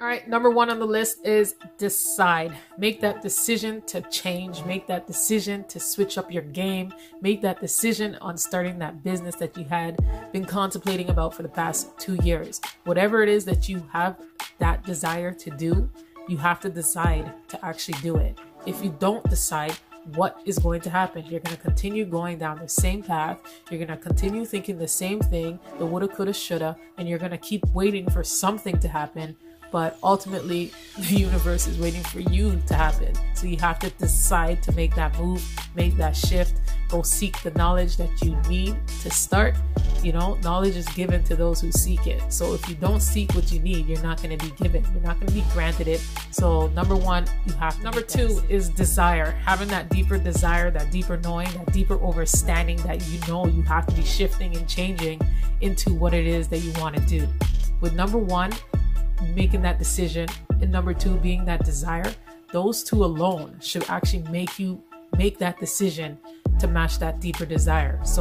All right, number one on the list is decide. Make that decision to change. Make that decision to switch up your game. Make that decision on starting that business that you had been contemplating about for the past two years. Whatever it is that you have that desire to do, you have to decide to actually do it. If you don't decide, what is going to happen. You're going to continue going down the same path. You're going to continue thinking the same thing, the woulda, coulda, shoulda, and you're going to keep waiting for something to happen but ultimately the universe is waiting for you to happen. So you have to decide to make that move make that shift go seek the knowledge that you need to start. You know knowledge is given to those who seek it. So if you don't seek what you need you're not going to be given. You're not going to be granted it. So number one you have number two is desire. Having that deeper desire that deeper knowing that deeper understanding that you know you have to be shifting and changing into what it is that you want to do. With number one making that decision and number two being that desire those two alone should actually make you make that decision to match that deeper desire. So